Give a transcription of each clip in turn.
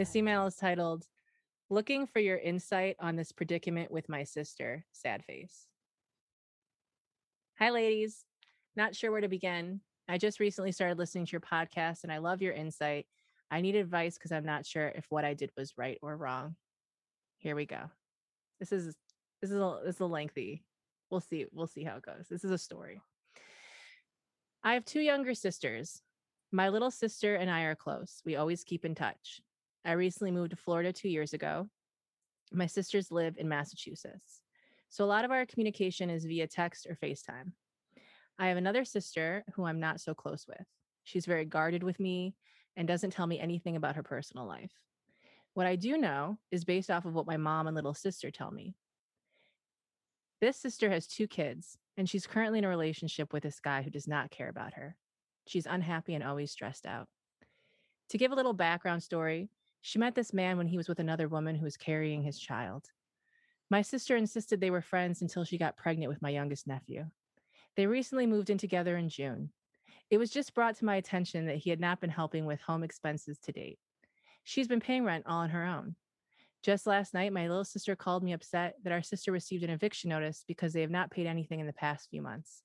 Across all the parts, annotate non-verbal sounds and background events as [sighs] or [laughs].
This email is titled Looking for Your Insight on This Predicament with My Sister, Sad Face. Hi, ladies. Not sure where to begin. I just recently started listening to your podcast and I love your insight. I need advice because I'm not sure if what I did was right or wrong. Here we go. This is this is a this is a lengthy. We'll see. We'll see how it goes. This is a story. I have two younger sisters. My little sister and I are close. We always keep in touch. I recently moved to Florida two years ago. My sisters live in Massachusetts. So a lot of our communication is via text or FaceTime. I have another sister who I'm not so close with. She's very guarded with me and doesn't tell me anything about her personal life. What I do know is based off of what my mom and little sister tell me. This sister has two kids, and she's currently in a relationship with this guy who does not care about her. She's unhappy and always stressed out. To give a little background story, she met this man when he was with another woman who was carrying his child. My sister insisted they were friends until she got pregnant with my youngest nephew. They recently moved in together in June. It was just brought to my attention that he had not been helping with home expenses to date. She's been paying rent all on her own. Just last night, my little sister called me upset that our sister received an eviction notice because they have not paid anything in the past few months.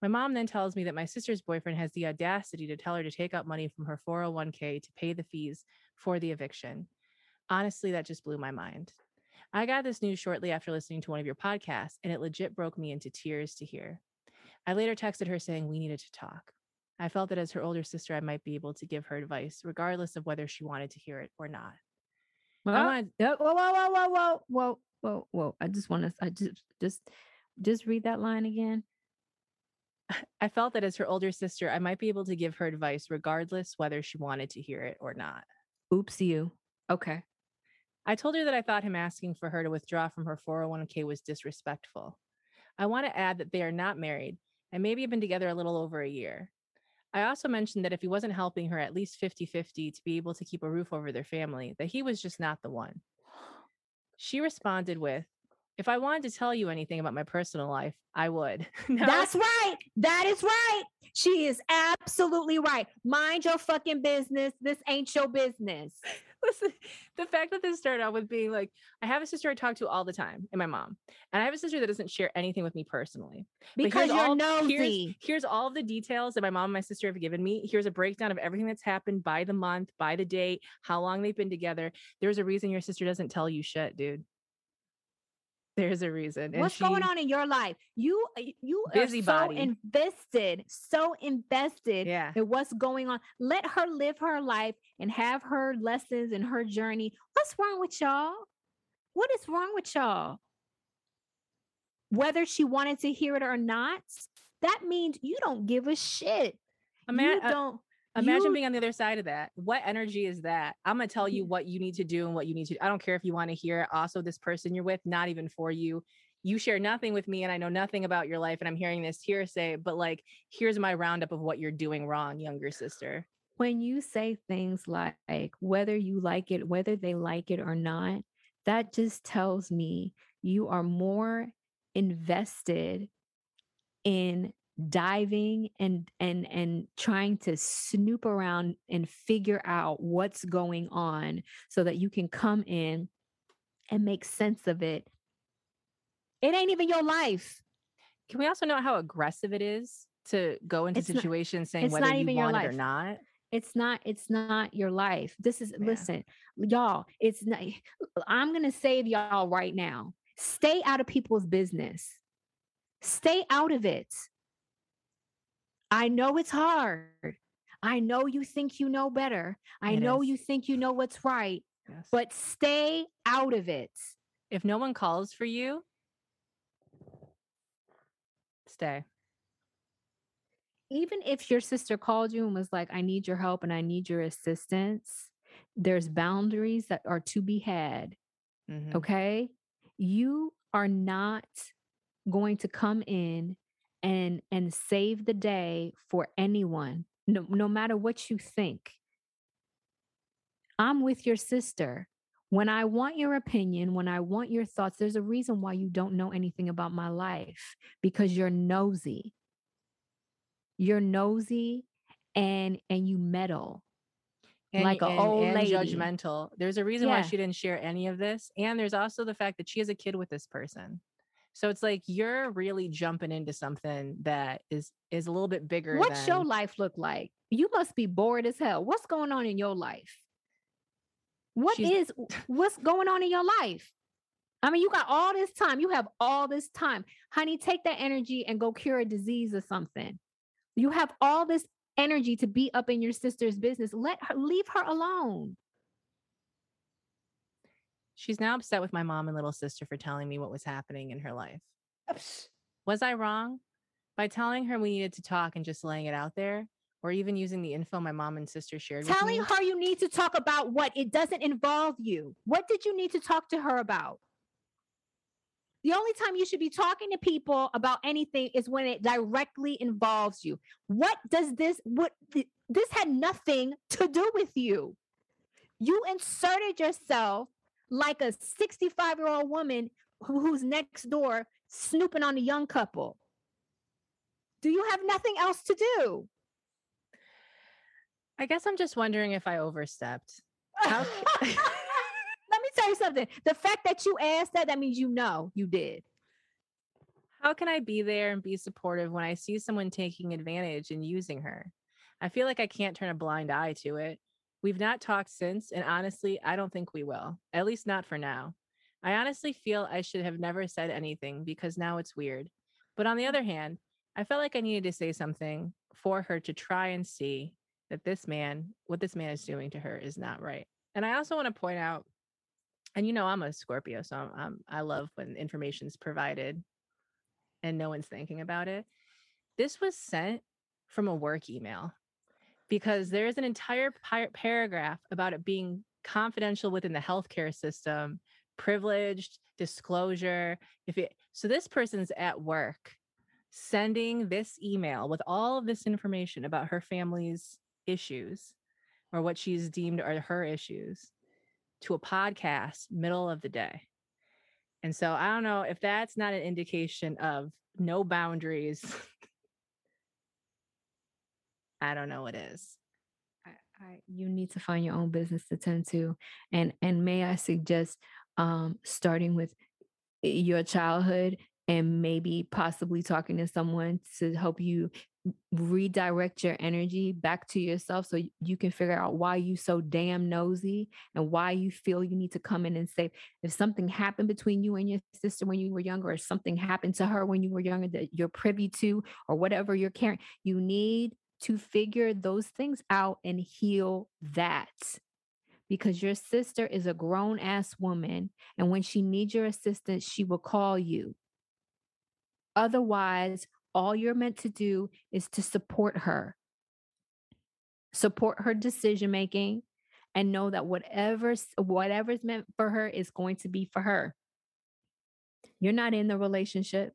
My mom then tells me that my sister's boyfriend has the audacity to tell her to take out money from her 401k to pay the fees for the eviction. Honestly, that just blew my mind. I got this news shortly after listening to one of your podcasts, and it legit broke me into tears to hear. I later texted her saying we needed to talk. I felt that as her older sister, I might be able to give her advice, regardless of whether she wanted to hear it or not. Well, I uh, whoa, whoa, whoa, whoa, whoa, whoa, whoa, whoa. I just want to, I just, just, just read that line again. [laughs] I felt that as her older sister, I might be able to give her advice regardless whether she wanted to hear it or not. Oops, you. Okay. I told her that I thought him asking for her to withdraw from her 401k was disrespectful. I want to add that they are not married and maybe have been together a little over a year. I also mentioned that if he wasn't helping her at least 50 50 to be able to keep a roof over their family, that he was just not the one. She responded with, if I wanted to tell you anything about my personal life, I would. [laughs] no. That's right. That is right. She is absolutely right. Mind your fucking business. This ain't your business. [laughs] Listen, the fact that this started out with being like, I have a sister I talk to all the time, and my mom, and I have a sister that doesn't share anything with me personally. Because you're all, nosy. Here's, here's all of the details that my mom and my sister have given me. Here's a breakdown of everything that's happened by the month, by the date, how long they've been together. There's a reason your sister doesn't tell you shit, dude. There's a reason. And What's she, going on in your life? You uh, you are so body. invested, so invested yeah. in what's going on. Let her live her life and have her lessons and her journey. What's wrong with y'all? What is wrong with y'all? Whether she wanted to hear it or not, that means you don't give a shit. Man, you uh, don't. Imagine you, being on the other side of that. What energy is that? I'm gonna tell you mm-hmm. what you need to do and what you need to. I don't care if you want to hear it. Also, this person you're with, not even for you. You share nothing with me, and I know nothing about your life, and I'm hearing this hearsay. But like, here's my roundup of what you're doing wrong, younger sister. When you say things like whether you like it, whether they like it or not, that just tells me you are more invested in diving and and and trying to snoop around and figure out what's going on so that you can come in and make sense of it. It ain't even your life. Can we also know how aggressive it is to go into it's situations not, saying whether you want it or not? It's not it's not your life. This is yeah. listen y'all it's not [laughs] i'm gonna save y'all right now. Stay out of people's business. Stay out of it I know it's hard. I know you think you know better. I it know is. you think you know what's right, yes. but stay out of it. If no one calls for you, stay. Even if your sister called you and was like, I need your help and I need your assistance, there's boundaries that are to be had. Mm-hmm. Okay. You are not going to come in and and save the day for anyone no, no matter what you think i'm with your sister when i want your opinion when i want your thoughts there's a reason why you don't know anything about my life because you're nosy you're nosy and and you meddle and, like an old and lady. judgmental. There's a reason why she didn't share any of this. And there's also the fact that she has a kid with this person. So it's like you're really jumping into something that is is a little bit bigger What's than your life look like? You must be bored as hell. What's going on in your life? What She's- is [laughs] what's going on in your life? I mean, you got all this time. You have all this time. Honey, take that energy and go cure a disease or something. You have all this energy to be up in your sister's business. Let her leave her alone. She's now upset with my mom and little sister for telling me what was happening in her life. Was I wrong? By telling her we needed to talk and just laying it out there, or even using the info my mom and sister shared with Telling me? her you need to talk about what it doesn't involve you. What did you need to talk to her about? The only time you should be talking to people about anything is when it directly involves you. What does this what this had nothing to do with you. You inserted yourself like a 65-year-old woman who's next door snooping on a young couple. Do you have nothing else to do? I guess I'm just wondering if I overstepped. [laughs] How Let me tell you something. The fact that you asked that, that means you know you did. How can I be there and be supportive when I see someone taking advantage and using her? I feel like I can't turn a blind eye to it. We've not talked since, and honestly, I don't think we will, at least not for now. I honestly feel I should have never said anything because now it's weird. But on the other hand, I felt like I needed to say something for her to try and see that this man, what this man is doing to her, is not right. And I also want to point out, and you know, I'm a Scorpio, so I'm, I'm, I love when information's provided and no one's thinking about it. This was sent from a work email because there's an entire pi- paragraph about it being confidential within the healthcare system, privileged, disclosure. If it so this person's at work sending this email with all of this information about her family's issues or what she's deemed are her issues to a podcast middle of the day. And so I don't know if that's not an indication of no boundaries. I don't know what is. I, I, you need to find your own business to tend to, and and may I suggest um, starting with your childhood and maybe possibly talking to someone to help you redirect your energy back to yourself so you can figure out why you so damn nosy and why you feel you need to come in and say if something happened between you and your sister when you were younger or something happened to her when you were younger that you're privy to or whatever you're carrying you need to figure those things out and heal that. Because your sister is a grown ass woman and when she needs your assistance she will call you. Otherwise all you're meant to do is to support her. Support her decision making and know that whatever whatever's meant for her is going to be for her. You're not in the relationship.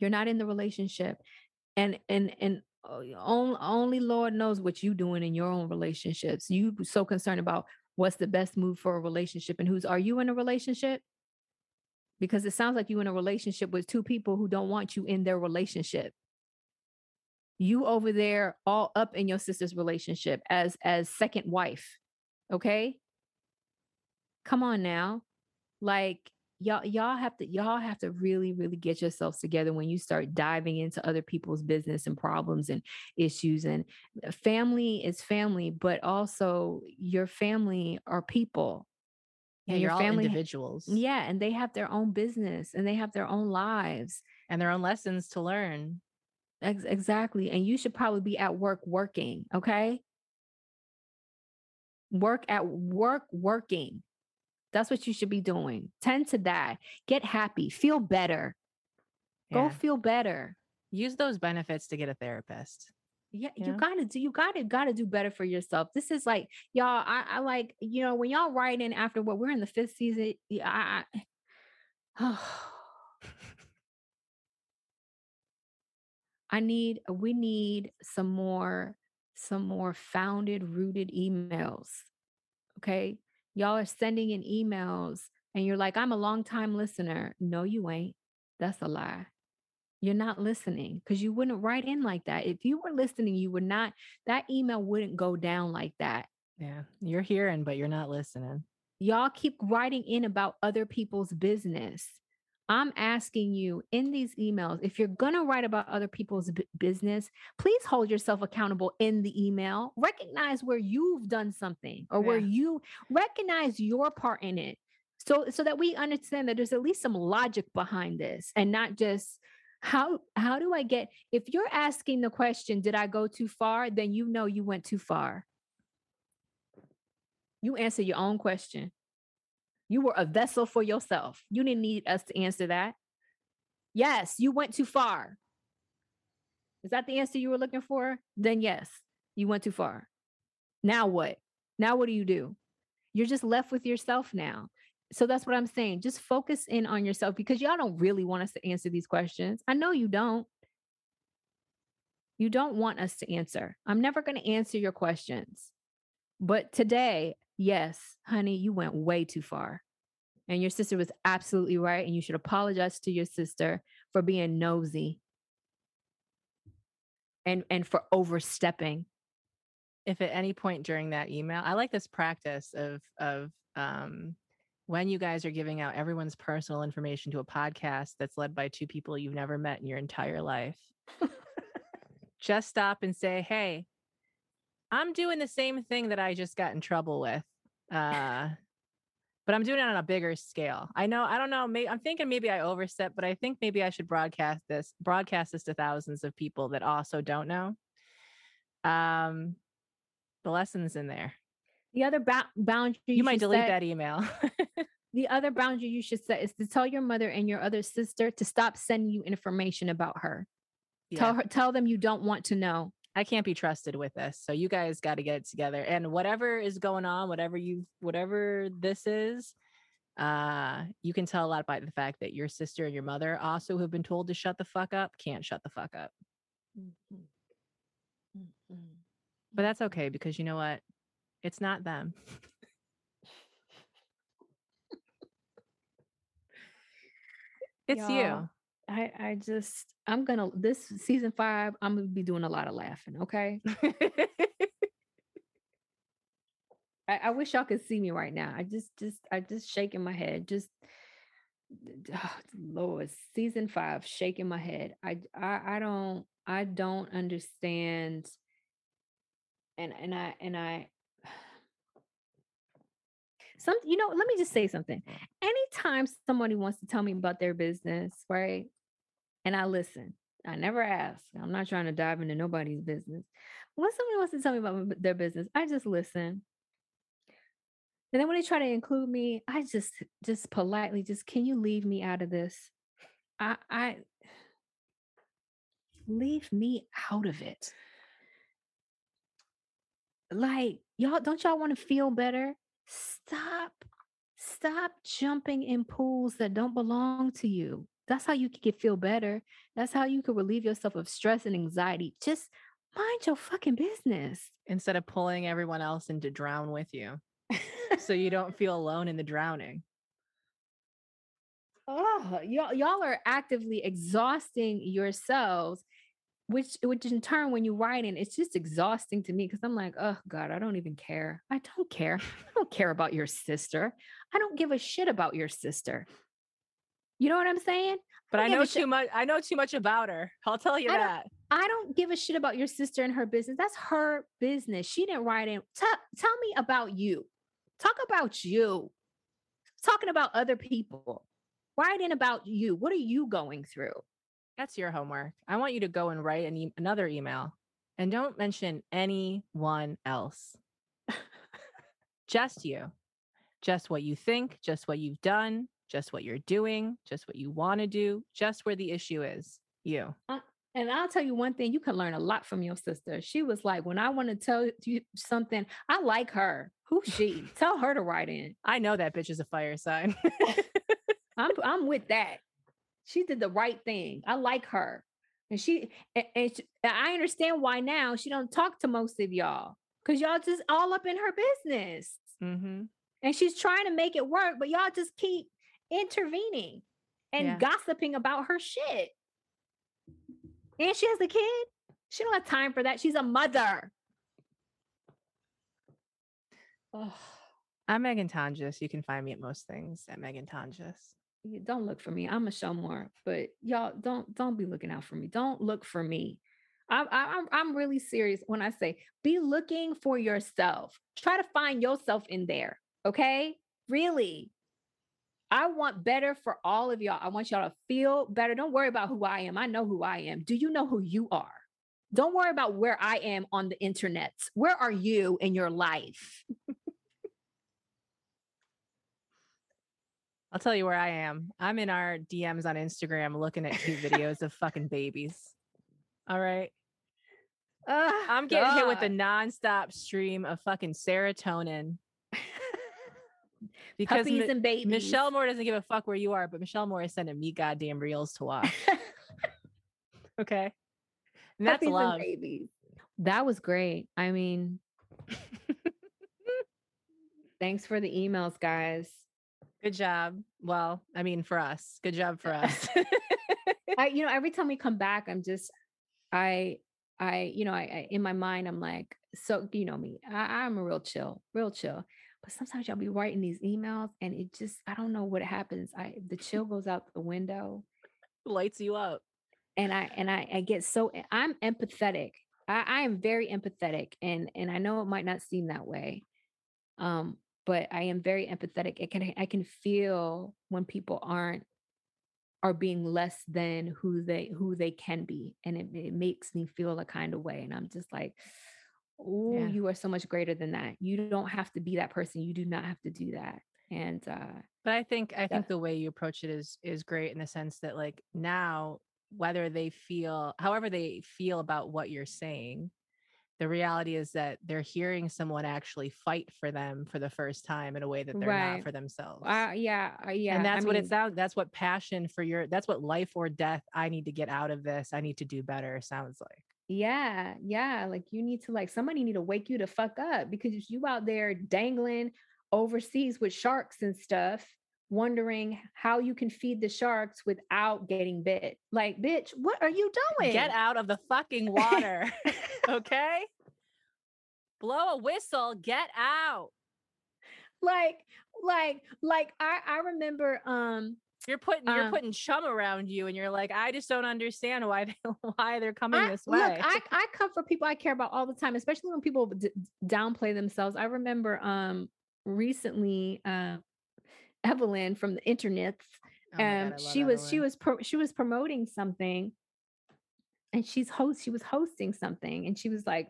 You're not in the relationship and and and oh, only, only lord knows what you doing in your own relationships. You so concerned about what's the best move for a relationship and who's are you in a relationship? Because it sounds like you in a relationship with two people who don't want you in their relationship. You over there all up in your sister's relationship as as second wife okay? Come on now. Like y'all y'all have to y'all have to really really get yourselves together when you start diving into other people's business and problems and issues and uh, family is family but also your family are people Yeah, and your family individuals. yeah and they have their own business and they have their own lives And their own lessons to learn. Ex- exactly and you should probably be at work working okay work at work working that's what you should be doing tend to that get happy feel better go feel better Use those benefits to get a therapist. yeah, Yeah. you gotta do you gotta gotta do better for yourself this is like y'all i, I like you know when y'all write in after what we're in the fifth season yeah, I, I [sighs] I need we need some more some more founded rooted emails. Okay? Y'all are sending in emails and you're like I'm a long time listener. No you ain't. That's a lie. You're not listening because you wouldn't write in like that. If you were listening, you would not, that email wouldn't go down like that. Yeah. You're hearing, but you're not listening. Y'all keep writing in about other people's business. I'm asking you in these emails, if you're going to write about other people's b- business, please hold yourself accountable in the email. Recognize where you've done something or where Yeah. you recognize your part in it. So so that we understand that there's at least some logic behind this and not just how how do I get if you're asking the question, did I go too far? Then you know you went too far. You answer your own question. You were a vessel for yourself. You didn't need us to answer that. Yes, you went too far. Is that the answer you were looking for? Then yes, you went too far. Now what? Now what do you do? You're just left with yourself now. So that's what I'm saying. Just focus in on yourself because y'all don't really want us to answer these questions. I know you don't. You don't want us to answer. I'm never going to answer your questions. But today, yes, honey, you went way too far. And your sister was absolutely right. And you should apologize to your sister for being nosy and, and for overstepping. If at any point during that email, I like this practice of of um when you guys are giving out everyone's personal information to a podcast that's led by two people you've never met in your entire life. [laughs] just stop and say, "Hey, I'm doing the same thing that I just got in trouble with." Uh but I'm doing it on a bigger scale. I know, I don't know, maybe I'm thinking maybe I overstep, but I think maybe I should broadcast this, broadcast this to thousands of people that also don't know. Um the lessons in there. The other ba- boundary You, might delete set- that email. [laughs] The other boundary you should set is to tell your mother and your other sister to stop sending you information about her. Tell her, tell them you don't want to know. I can't be trusted with this. So you guys got to get it together. And whatever is going on, whatever you whatever this is, uh, you can tell a lot by the fact that your sister and your mother also who have been told to shut the fuck up can't shut the fuck up. Mm-hmm. Mm-hmm. But that's mm-hmm. okay because you know what? It's not them. [laughs] it's Y'all, you. I, I just, I'm gonna this season five. I'm gonna be doing a lot of laughing. Okay. [laughs] I, I wish y'all could see me right now. I just, just, I just shaking my head. Just, oh, [sighs] Lord, season five, shaking my head. I, I, I don't, I don't understand. And and I and I. [sighs] Some, you know, let me just say something. Mm. Anytime somebody wants to tell me about their business, right? And I listen. I never ask. I'm not trying to dive into nobody's business. When somebody wants to tell me about their business, I just listen. And then when they try to include me, I just just politely just can you leave me out of this? I I leave me out of it. Like y'all don't y'all want to feel better? Stop stop jumping in pools that don't belong to you. That's how you can feel better. That's how you can relieve yourself of stress and anxiety. Just mind your fucking business. Instead of pulling everyone else in to drown with you. so you don't [laughs] feel alone in the drowning. oh, y'all, y'all are actively exhausting yourselves, which which in turn, when you write in, it's just exhausting to me because I'm like, oh God, I don't even care. I don't care. I don't care about your sister. I don't give a shit about your sister. You know what I'm saying? But don't I know too much. I know too much about her. I'll tell you I don't- that. I don't give a shit about your sister and her business. That's her business. She didn't write in. Tell tell me about you. Talk about you. Talking about other people. Write in about you. What are you going through? That's your homework. I want you to go and write an e- another email and don't mention anyone else. [laughs] just you. Just what you think, just what you've done, just what you're doing, just what you want to do, just where the issue is. You. And I'll tell you one thing, you can learn a lot from your sister. She was like, when I want to tell you something, I like her. Who's she? [laughs] tell her to write in. I know that bitch is a fire sign. [laughs] I'm [laughs] I'm with that. She did the right thing. I like her. And she and, and sh- and I understand why now she don't talk to most of y'all because y'all just all up in her business. mm-hmm. And she's trying to make it work, but y'all just keep intervening and Yeah. gossiping about her shit. And she has a kid. She don't have time for that. She's a mother. Oh. I'm Megan Tonjes. You can find me at most things at Megan Tonjes. Don't look for me. I'm a show more, but y'all don't don't be looking out for me. Don't look for me. I'm I'm I'm really serious when I say be looking for yourself. Try to find yourself in there. Okay, really. I want better for all of y'all. I want y'all to feel better. Don't worry about who I am. I know who I am. Do you know who you are? Don't worry about where I am on the internet. Where are you in your life? I'll tell you where I am. I'm in our DMs on Instagram looking at cute videos of fucking babies. All right. Uh, I'm getting God. hit with a nonstop stream of fucking serotonin. Because Puppies Mi- and babies. Michelle Moore doesn't give a fuck where you are, but Michelle Moore is sending me goddamn reels to watch. [laughs] okay. And that's Puppies love. babies. That was great. I mean, [laughs] thanks for the emails, guys. Good job. Well, I mean, for us, good job for us. [laughs] I, you know, every time we come back, I'm just, I, I, you know, I, I in my mind, I'm like, so you know me, I, I'm a real chill, real chill. But sometimes y'all be writing these emails, and it just, I don't know what happens. I the chill goes out the window, lights you up, and I and I, I get so I'm empathetic. I, I am very empathetic, and and I know it might not seem that way, um, but I am very empathetic. It can I can feel when people aren't are being less than who they who they can be, and it, it makes me feel a kind of way. And I'm just like, oh, yeah. you are so much greater than that. You don't have to be that person. You do not have to do that. And uh, but I think I think the way you approach it is is great in the sense that like now whether they feel however they feel about what you're saying the reality is that they're hearing someone actually fight for them for the first time in a way that they're right. not for themselves. Uh, yeah, uh, yeah. And that's I what mean, it sounds. That's what passion for your. That's what life or death. I need to get out of this. I need to do better. Sounds like. Yeah, yeah. Like you need to like somebody need to wake you to fuck up because you out there dangling overseas with sharks and stuff, wondering how you can feed the sharks without getting bit. Like, bitch, what are you doing? Get out of the fucking water. [laughs] [laughs] okay? Blow a whistle, get out. Like, like, like I I remember um you're putting you're um, putting chum around you and you're like i just don't understand why they [laughs] why they're coming I, this way look I, I come for people i care about all the time especially when people d- downplay themselves i remember um recently uh Evelyn from the internet. Oh um, God, she was she was pro- she was promoting something, and she's host. She was hosting something, and she was like,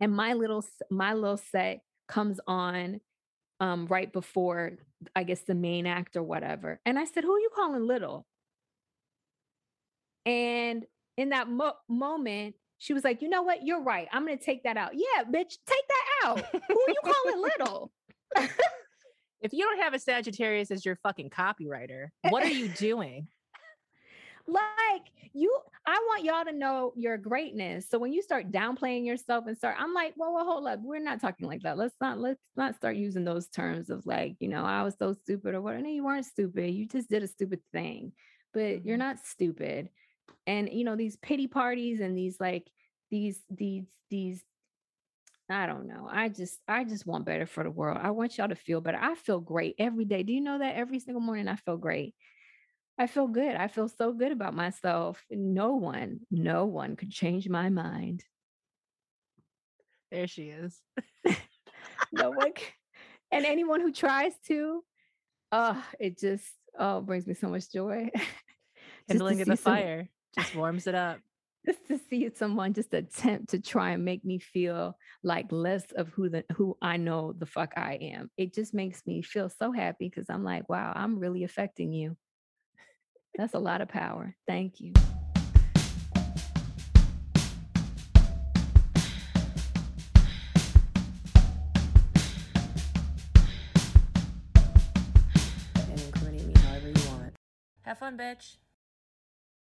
and my little my little set comes on um right before I guess the main act or whatever. And I said, "Who are you calling little?" And in that mo- moment, she was like, "You know what? You're right. I'm going to take that out." Yeah, bitch, take that out. Who are you calling little? [laughs] if you don't have a Sagittarius as your fucking copywriter, what are you doing? like you i want y'all to know your greatness so when you start downplaying yourself and start i'm like well, well hold up we're not talking like that let's not let's not start using those terms of like you know i was so stupid or what no you weren't stupid you just did a stupid thing but mm-hmm. you're not stupid and you know these pity parties and these like these these these I don't know. I just I just want better for the world. I want y'all to feel better. I feel great every day. Do you know that every single morning I feel great? I feel good. I feel so good about myself. No one, no one could change my mind. There she is. [laughs] no one [laughs] can, and anyone who tries to, oh, it just oh brings me so much joy. [laughs] Kindling of the fire just warms it up just to see someone just attempt to try and make me feel like less of who the who I know the fuck I am. It just makes me feel so happy because I'm like, wow, I'm really affecting you. That's a lot of power. Thank you. And incriminate me however you want. Have fun, bitch.